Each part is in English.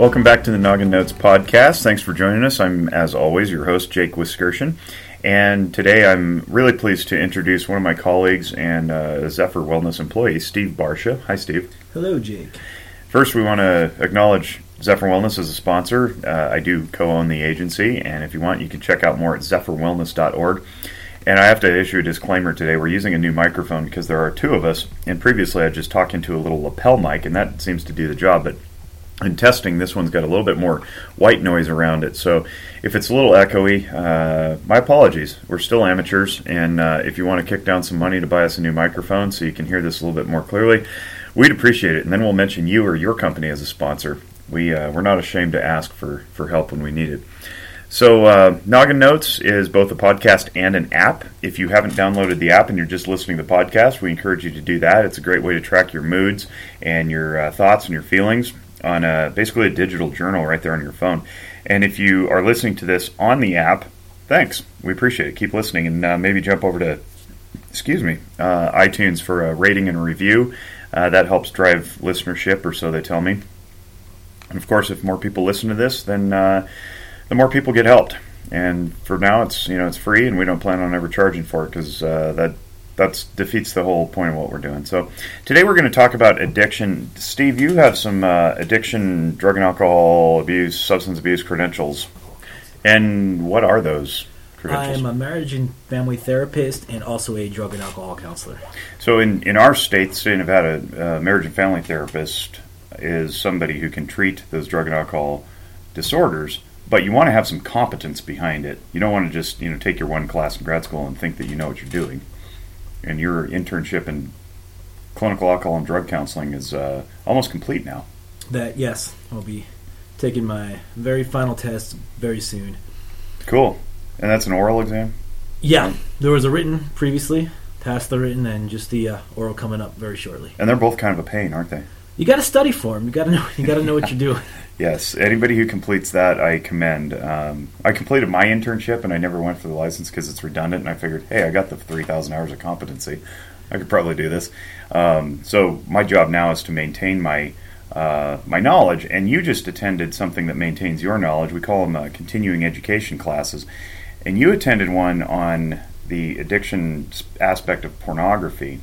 Welcome back to the Noggin Notes podcast. Thanks for joining us. I'm, as always, your host, Jake Wiskirchen. And today I'm really pleased to introduce one of my colleagues and uh, Zephyr Wellness employee, Steve Barsha. Hi, Steve. Hello, Jake. First, we want to acknowledge Zephyr Wellness as a sponsor. Uh, I do co own the agency, and if you want, you can check out more at zephyrwellness.org. And I have to issue a disclaimer today. We're using a new microphone because there are two of us, and previously I just talked into a little lapel mic, and that seems to do the job. But in testing, this one's got a little bit more white noise around it. So if it's a little echoey, uh, my apologies. We're still amateurs, and uh, if you want to kick down some money to buy us a new microphone so you can hear this a little bit more clearly, we'd appreciate it. And then we'll mention you or your company as a sponsor. We uh, we're not ashamed to ask for for help when we need it. So, uh, Noggin Notes is both a podcast and an app. If you haven't downloaded the app and you're just listening to the podcast, we encourage you to do that. It's a great way to track your moods and your uh, thoughts and your feelings on a, basically a digital journal right there on your phone. And if you are listening to this on the app, thanks. We appreciate it. Keep listening and uh, maybe jump over to, excuse me, uh, iTunes for a rating and a review. Uh, that helps drive listenership, or so they tell me. And of course, if more people listen to this, then uh, the more people get helped. And for now, it's you know it's free, and we don't plan on ever charging for it because uh, that that defeats the whole point of what we're doing. So today we're going to talk about addiction. Steve, you have some uh, addiction, drug and alcohol abuse, substance abuse credentials, and what are those? Credentials? I'm a marriage and family therapist and also a drug and alcohol counselor. So, in, in our state, the state of Nevada, a marriage and family therapist is somebody who can treat those drug and alcohol disorders, but you want to have some competence behind it. You don't want to just you know take your one class in grad school and think that you know what you're doing. And your internship in clinical alcohol and drug counseling is uh, almost complete now. That yes, I'll be taking my very final test very soon. Cool. And that's an oral exam? Yeah. There was a written previously, passed the written, and just the uh, oral coming up very shortly. And they're both kind of a pain, aren't they? You got to study for them. You got to know. You got to know what you're doing. yes. Anybody who completes that, I commend. Um, I completed my internship, and I never went for the license because it's redundant. And I figured, hey, I got the three thousand hours of competency. I could probably do this. Um, so my job now is to maintain my uh, my knowledge, and you just attended something that maintains your knowledge. We call them uh, continuing education classes, and you attended one on the addiction aspect of pornography.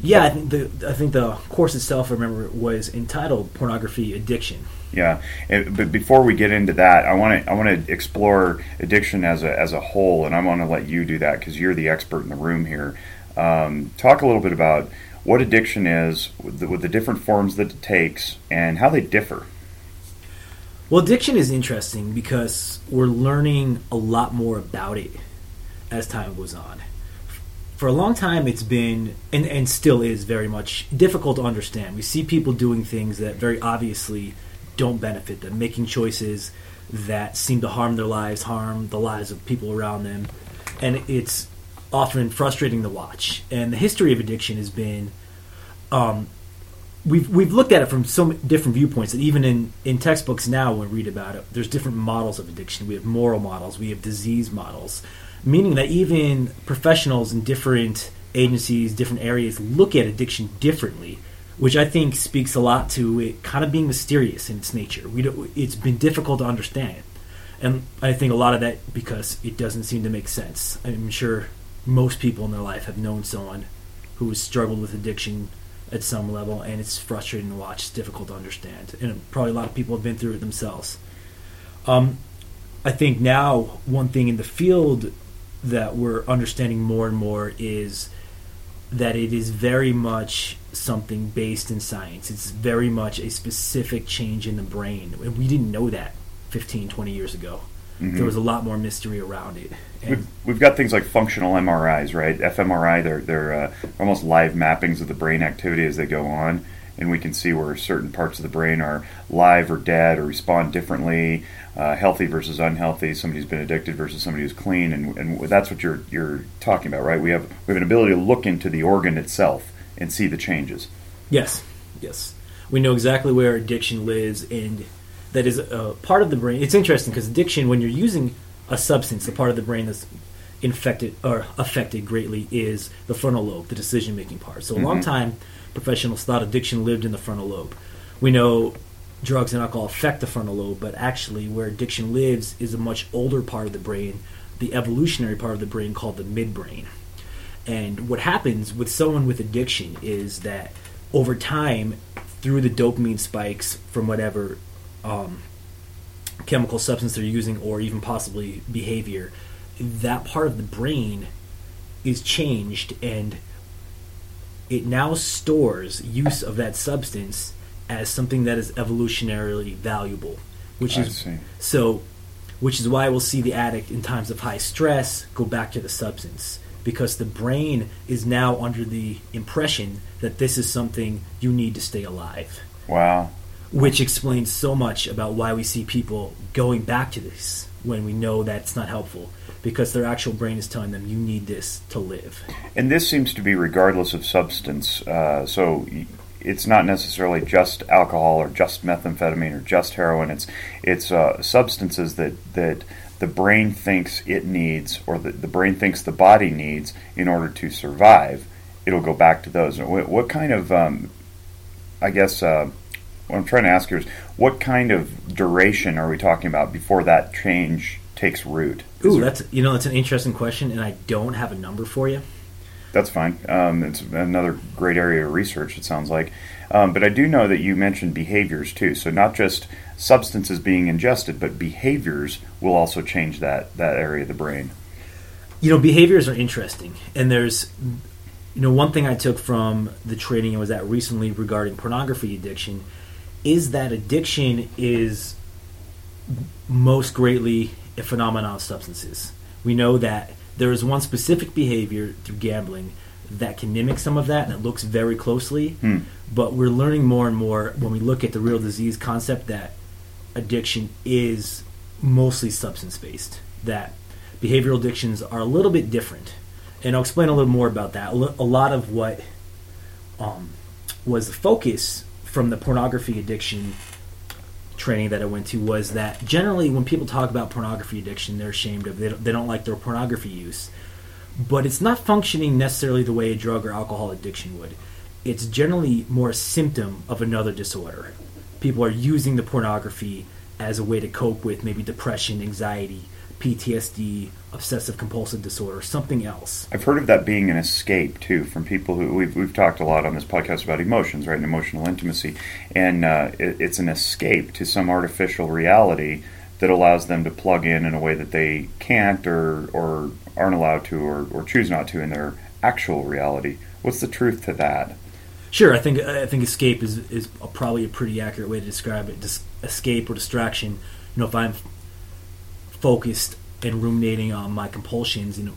Yeah, I think the I think the course itself, I remember, was entitled "Pornography Addiction." Yeah, and, but before we get into that, I want to I want to explore addiction as a as a whole, and I want to let you do that because you're the expert in the room here. Um, talk a little bit about what addiction is, with the, with the different forms that it takes, and how they differ. Well, addiction is interesting because we're learning a lot more about it as time goes on. For a long time, it's been, and, and still is very much, difficult to understand. We see people doing things that very obviously don't benefit them, making choices that seem to harm their lives, harm the lives of people around them. And it's often frustrating to watch. And the history of addiction has been um, we've we've looked at it from so many different viewpoints that even in in textbooks now when we read about it there's different models of addiction we have moral models we have disease models meaning that even professionals in different agencies different areas look at addiction differently which I think speaks a lot to it kind of being mysterious in its nature we don't, it's been difficult to understand and I think a lot of that because it doesn't seem to make sense I'm sure most people in their life have known someone who has struggled with addiction at some level, and it's frustrating to watch. It's difficult to understand, and probably a lot of people have been through it themselves. Um, I think now one thing in the field that we're understanding more and more is that it is very much something based in science. It's very much a specific change in the brain, and we didn't know that 15, 20 years ago. Mm-hmm. There was a lot more mystery around it. We've, we've, got things like functional MRIs, right? fMRI, they're, they're uh, almost live mappings of the brain activity as they go on, and we can see where certain parts of the brain are live or dead or respond differently, uh, healthy versus unhealthy, somebody who's been addicted versus somebody who's clean, and, and that's what you're, you're talking about, right? We have, we have an ability to look into the organ itself and see the changes. Yes, yes. We know exactly where addiction lives and that is a part of the brain. It's interesting because addiction, when you're using a substance, the part of the brain that's infected or affected greatly is the frontal lobe, the decision making part. So a mm-hmm. long time, professionals thought addiction lived in the frontal lobe. We know drugs and alcohol affect the frontal lobe, but actually, where addiction lives is a much older part of the brain, the evolutionary part of the brain called the midbrain. And what happens with someone with addiction is that over time, through the dopamine spikes from whatever um, chemical substance they're using, or even possibly behavior, that part of the brain is changed and it now stores use of that substance as something that is evolutionarily valuable which I is see. so which is why we'll see the addict in times of high stress go back to the substance because the brain is now under the impression that this is something you need to stay alive Wow. which explains so much about why we see people going back to this when we know that it's not helpful because their actual brain is telling them you need this to live. And this seems to be regardless of substance. Uh, so it's not necessarily just alcohol or just methamphetamine or just heroin. It's it's uh, substances that that the brain thinks it needs or that the brain thinks the body needs in order to survive. It'll go back to those. What, what kind of um, I guess uh, what I'm trying to ask is what kind of duration are we talking about before that change takes root? Is Ooh, there- that's you know that's an interesting question, and I don't have a number for you. That's fine. Um, it's another great area of research, it sounds like. Um, but I do know that you mentioned behaviors too. So not just substances being ingested, but behaviors will also change that, that area of the brain. You know, behaviors are interesting, and there's you know one thing I took from the training I was at recently regarding pornography addiction is that addiction is most greatly a phenomenon of substances. We know that there is one specific behavior through gambling that can mimic some of that and it looks very closely. Hmm. But we're learning more and more when we look at the real disease concept that addiction is mostly substance based. That behavioral addictions are a little bit different. And I'll explain a little more about that. A a lot of what um, was the focus from the pornography addiction training that I went to was that generally when people talk about pornography addiction, they're ashamed of. They don't, they don't like their pornography use. But it's not functioning necessarily the way a drug or alcohol addiction would. It's generally more a symptom of another disorder. People are using the pornography as a way to cope with maybe depression, anxiety, PTSD, obsessive compulsive disorder, something else. I've heard of that being an escape too from people who we've, we've talked a lot on this podcast about emotions, right, and emotional intimacy, and uh, it, it's an escape to some artificial reality that allows them to plug in in a way that they can't or or aren't allowed to or, or choose not to in their actual reality. What's the truth to that? Sure, I think I think escape is is probably a pretty accurate way to describe it. Dis- escape or distraction. You know, if I'm focused and ruminating on my compulsions, you know,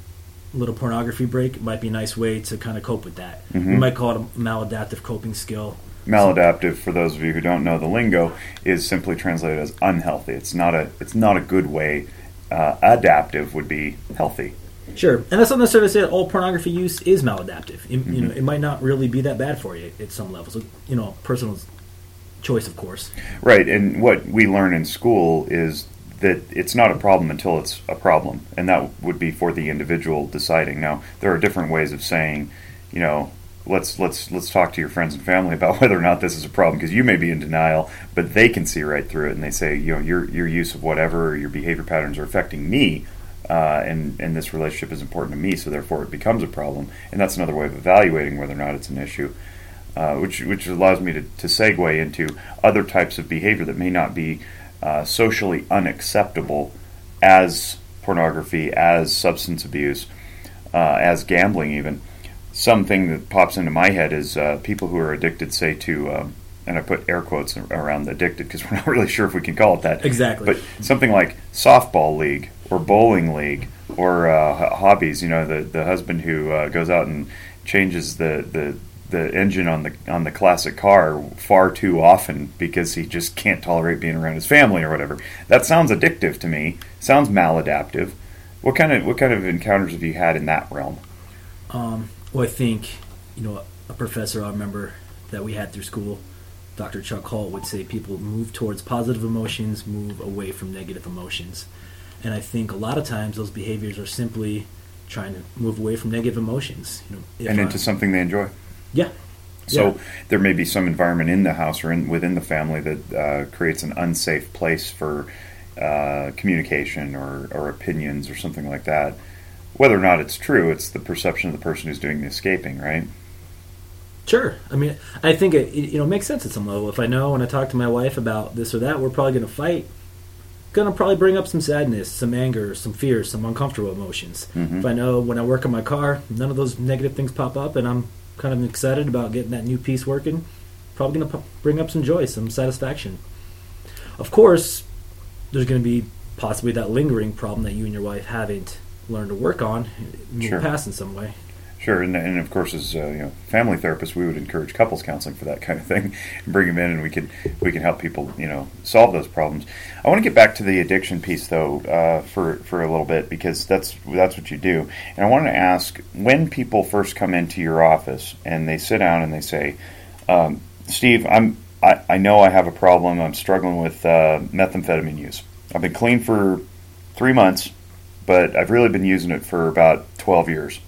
a little pornography break might be a nice way to kind of cope with that. We Mhm. might call it a maladaptive coping skill. Maladaptive, for those of you who don't know the lingo, is simply translated as unhealthy. It's not a it's not a good way. Uh, adaptive would be healthy. Sure, and that's not necessarily to say that all pornography use is maladaptive. It, You know, Mhm. it might not really be that bad for you at some levels. You know, personal choice, of course. Right, and what we learn in school is that it's not a problem until it's a problem, and that would be for the individual deciding. Now, there are different ways of saying, you know, let's let's let's talk to your friends and family about whether or not this is a problem because you may be in denial, but they can see right through it, and they say, you know, your your use of whatever your behavior patterns are affecting me. Uh, and and this relationship is important to me, so therefore it becomes a problem, and that's another way of evaluating whether or not it's an issue uh, which which allows me to, to segue into other types of behavior that may not be uh, socially unacceptable as pornography, as substance abuse, uh, as gambling, even. Something that pops into my head is uh, people who are addicted, say, to, um, and I put air quotes around addicted because we're not really sure if we can call it that. Exactly. But something like softball league or bowling league or uh, hobbies. You know, the the husband who uh, goes out and changes the, the the engine on the on the classic car far too often because he just can't tolerate being around his family or whatever. That sounds addictive to me. Sounds maladaptive. What kind of what kind of encounters have you had in that realm? Um, well, I think you know a professor I remember that we had through school, Dr. Chuck Hall would say people move towards positive emotions, move away from negative emotions, and I think a lot of times those behaviors are simply trying to move away from negative emotions. You know, and into something they enjoy. Yeah, So Yeah. there may be some environment in the house or in, within the family that uh, creates an unsafe place for uh, communication or, or opinions or something like that. Whether or not it's true, it's the perception of the person who's doing the escaping, right? Sure. I mean, I think it, it you know makes sense at some level. If I know when I talk to my wife about this or that, we're probably going to fight. Going to probably bring up some sadness, some anger, some fear, some uncomfortable emotions. Mhm. If I know when I work on my car, none of those negative things pop up, and I'm kind of excited about getting that new piece working, probably going to bring up some joy, some satisfaction. Of course, there's going to be possibly that lingering problem that you and your wife haven't learned to work on in Sure. past in some way. Sure, and, and of course, as uh, you know, family therapists, we would encourage couples counseling for that kind of thing, and bring them in, and we can we can help people, you know, solve those problems. I want to get back to the addiction piece, though, uh, for for a little bit because that's that's what you do, and I want to ask when people first come into your office and they sit down and they say, um, "Steve, I'm I, I know I have a problem. I'm struggling with uh, methamphetamine use. I've been clean for three months, but I've really been using it for about twelve years."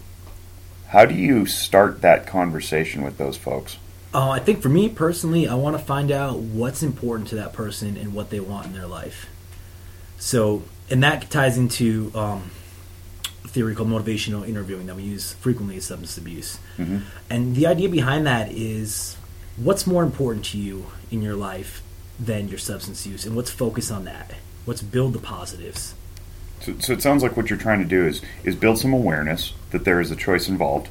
How do you start that conversation with those folks? Uh, I think for me personally, I want to find out what's important to that person and what they want in their life. So, and that ties into um, a theory called motivational interviewing that we use frequently in substance abuse. Mhm. And the idea behind that is what's more important to you in your life than your substance use, and let's focus on that. Let's build the positives. So, it sounds like what you're trying to do is is build some awareness that there is a choice involved,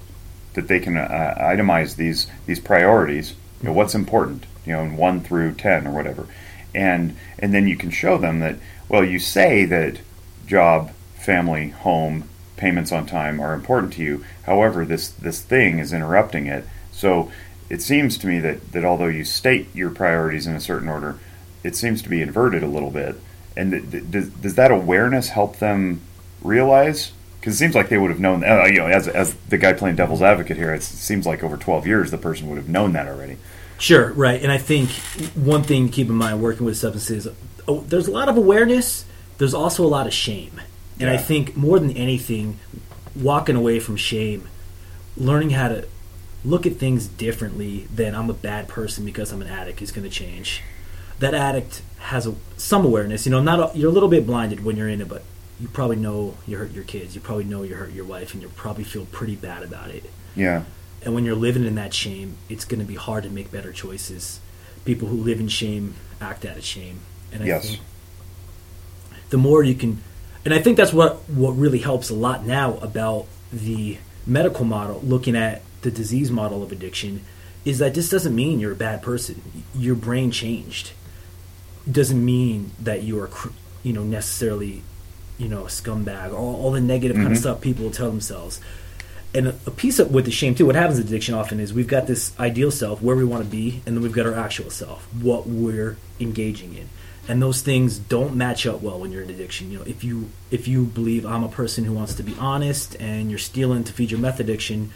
that they can uh, itemize these these priorities. You know, what's important, you know, in one through ten or whatever, and and then you can show them that well, you say that job, family, home, payments on time are important to you. However, this this thing is interrupting it. So it seems to me that that although you state your priorities in a certain order, it seems to be inverted a little bit. And th- th- does, does that awareness help them realize? Because it seems like they would have known. Uh, you know, as as the guy playing devil's advocate here, it seems like over twelve years the person would have known that already. Sure, right. And I think one thing to keep in mind working with substances, oh, there's a lot of awareness. There's also a lot of shame, and I think more than anything, walking away from shame, learning how to look at things differently than I'm a bad person because I'm an addict is going to change. That addict has a, some awareness. You know, not a, you're a little bit blinded when you're in it, but you probably know you hurt your kids. You probably know you hurt your wife, and you probably feel pretty bad about it. Yeah, And when you're living in that shame, it's going to be hard to make better choices. People who live in shame act out of shame. And I Yes. think the more you can, and I think that's what what really helps a lot now about the medical model, looking at the disease model of addiction, is that this doesn't mean you're a bad person. Your brain changed. Doesn't mean that you are, you know, necessarily, you know, a scumbag. All, all the negative kind Mhm. of stuff people will tell themselves. And a, a piece of with the shame too. What happens in addiction often is we've got this ideal self where we want to be, and then we've got our actual self, what we're engaging in, and those things don't match up well when you're in addiction. You know, if you if you believe I'm a person who wants to be honest, and you're stealing to feed your meth addiction,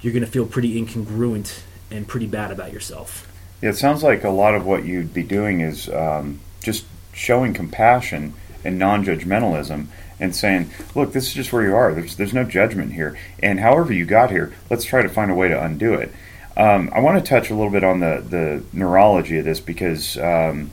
you're going to feel pretty incongruent and pretty bad about yourself. Yeah, it sounds like a lot of what you'd be doing is um, just showing compassion and non-judgmentalism and saying, "Look, this is just where you are. There's there's no judgment here, and however you got here, let's try to find a way to undo it." Um, I want to touch a little bit on the the neurology of this because um,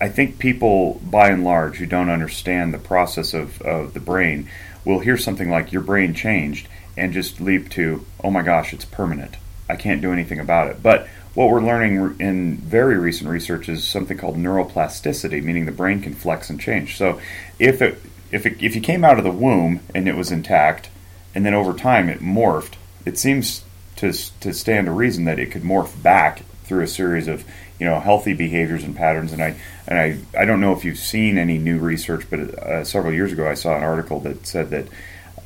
I think people, by and large, who don't understand the process of, of the brain, will hear something like "your brain changed" and just leap to, "Oh my gosh, it's permanent. I can't do anything about it." But what we're learning in very recent research is something called neuroplasticity, meaning the brain can flex and change. So if it if it, if you came out of the womb and it was intact, and then over time it morphed, it seems to to stand to reason that it could morph back through a series of you know healthy behaviors and patterns. And I and I I don't know if you've seen any new research, but uh, several years ago I saw an article that said that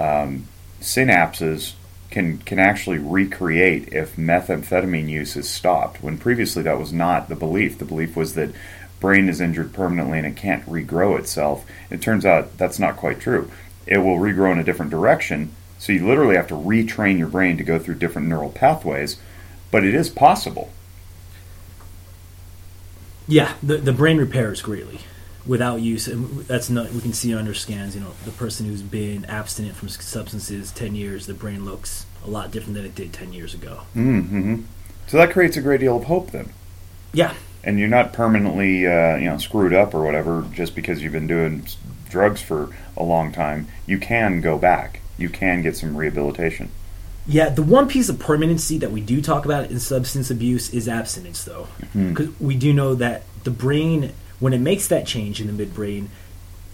um, synapses can can actually recreate if methamphetamine use is stopped. When previously that was not the belief. The belief was that brain is injured permanently and it can't regrow itself. It turns out that's not quite true. It will regrow in a different direction. So you literally have to retrain your brain to go through different neural pathways, but it is possible. Yeah, the the brain repairs greatly without use. And that's not we can see under scans. You know, the person who's been abstinent from substances ten years, the brain looks a lot different than it did ten years ago. Mm-hmm. So that creates a great deal of hope then. Yeah, And you're not permanently, uh, you know, screwed up or whatever just because you've been doing drugs for a long time. You can go back. You can get some rehabilitation. Yeah, the one piece of permanency that we do talk about in substance abuse is abstinence, though, because we do know that the brain, when it makes that change in the midbrain,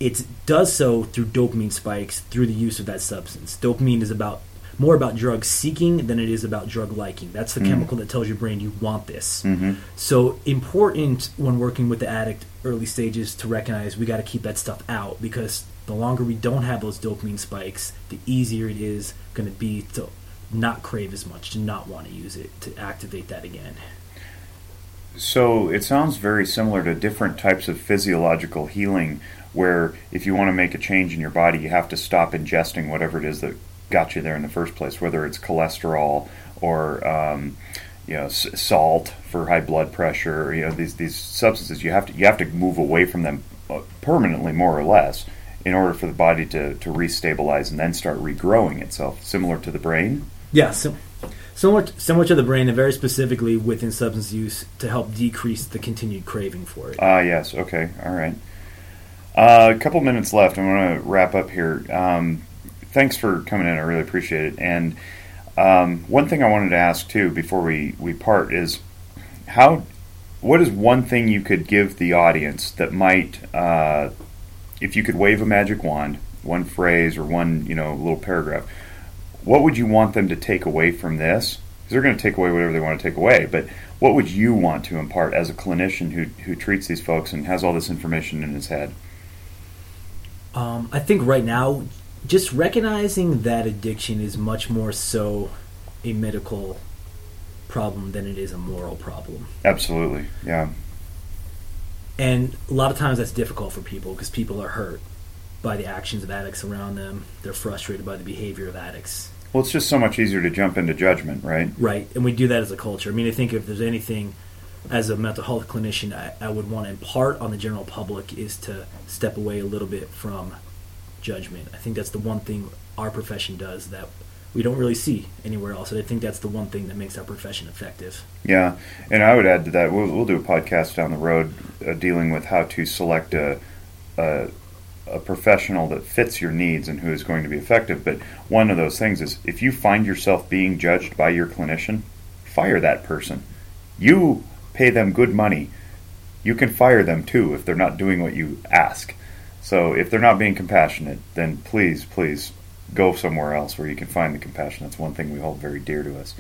it does so through dopamine spikes through the use of that substance. Dopamine is about more about drug seeking than it is about drug liking. That's the chemical that tells your brain you want this. Mm-hmm. So important when working with the addict early stages to recognize we got to keep that stuff out because the longer we don't have those dopamine spikes, the easier it is going to be to not crave as much, to not want to use it, to activate that again. So it sounds very similar to different types of physiological healing, where if you want to make a change in your body, you have to stop ingesting whatever it is that got you there in the first place, whether it's cholesterol or um, you know salt for high blood pressure. You know these these substances you have to you have to move away from them uh, permanently, more or less, in order for the body to to restabilize and then start regrowing itself, similar to the brain. Yeah, so, similar, similar to the brain, and very specifically within substance use to help decrease the continued craving for it. Ah, yes. Okay. All right. Uh, a couple minutes left. I'm going to wrap up here. Um, thanks for coming in. I really appreciate it. And um, one thing I wanted to ask too before we we part is how. What is one thing you could give the audience that might, uh, if you could wave a magic wand, one phrase or one you know little paragraph, what would you want them to take away from this? 'Cause they're going to take away whatever they want to take away, but what would you want to impart as a clinician who who treats these folks and has all this information in his head? Um, I think right now, just recognizing that addiction is much more so a medical problem than it is a moral problem. Absolutely, yeah, And a lot of times that's difficult for people because people are hurt by the actions of addicts around them. They're frustrated by the behavior of addicts. Well, it's just so much easier to jump into judgment, right? Right. And we do that as a culture. I mean, I think if there's anything as a mental health clinician I, I would want to impart on the general public is to step away a little bit from judgment. I think that's the one thing our profession does that we don't really see anywhere else. And I think that's the one thing that makes our profession effective. Yeah, and I would add to that. We'll, we'll do a podcast down the road uh, dealing with how to select a, a a professional that fits your needs and who is going to be effective. But one of those things is if you find yourself being judged by your clinician, fire that person. You pay them good money. You can fire them too if they're not doing what you ask. So if they're not being compassionate, then please, please go somewhere else where you can find the compassion. That's one thing we hold very dear to us.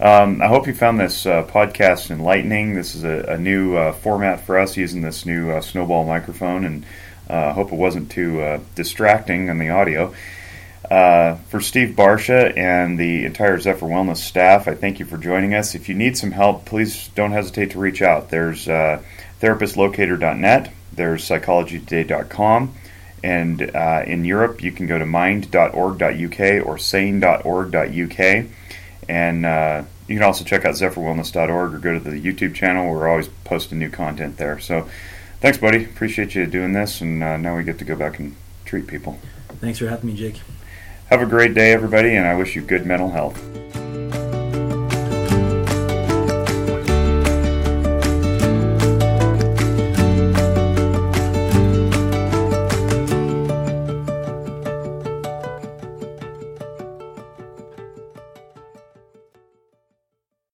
Um, I hope you found this uh, podcast enlightening. This is a, a new uh, format for us using this new uh, snowball microphone, and I uh, hope it wasn't too uh, distracting on the audio. Uh, for Steve Barsha and the entire Zephyr Wellness staff, I thank you for joining us. If you need some help, please don't hesitate to reach out. There's uh, therapistlocator.net, there's psychologytoday.com, and uh, in Europe, you can go to mind.org.uk or sane.org.uk. And uh, you can also check out zephyrwellness.org or go to the YouTube channel. We're always posting new content there. So thanks, buddy. Appreciate you doing this. And uh, now we get to go back and treat people. Thanks for having me, Jake. Have a great day, everybody, and I wish you good mental health.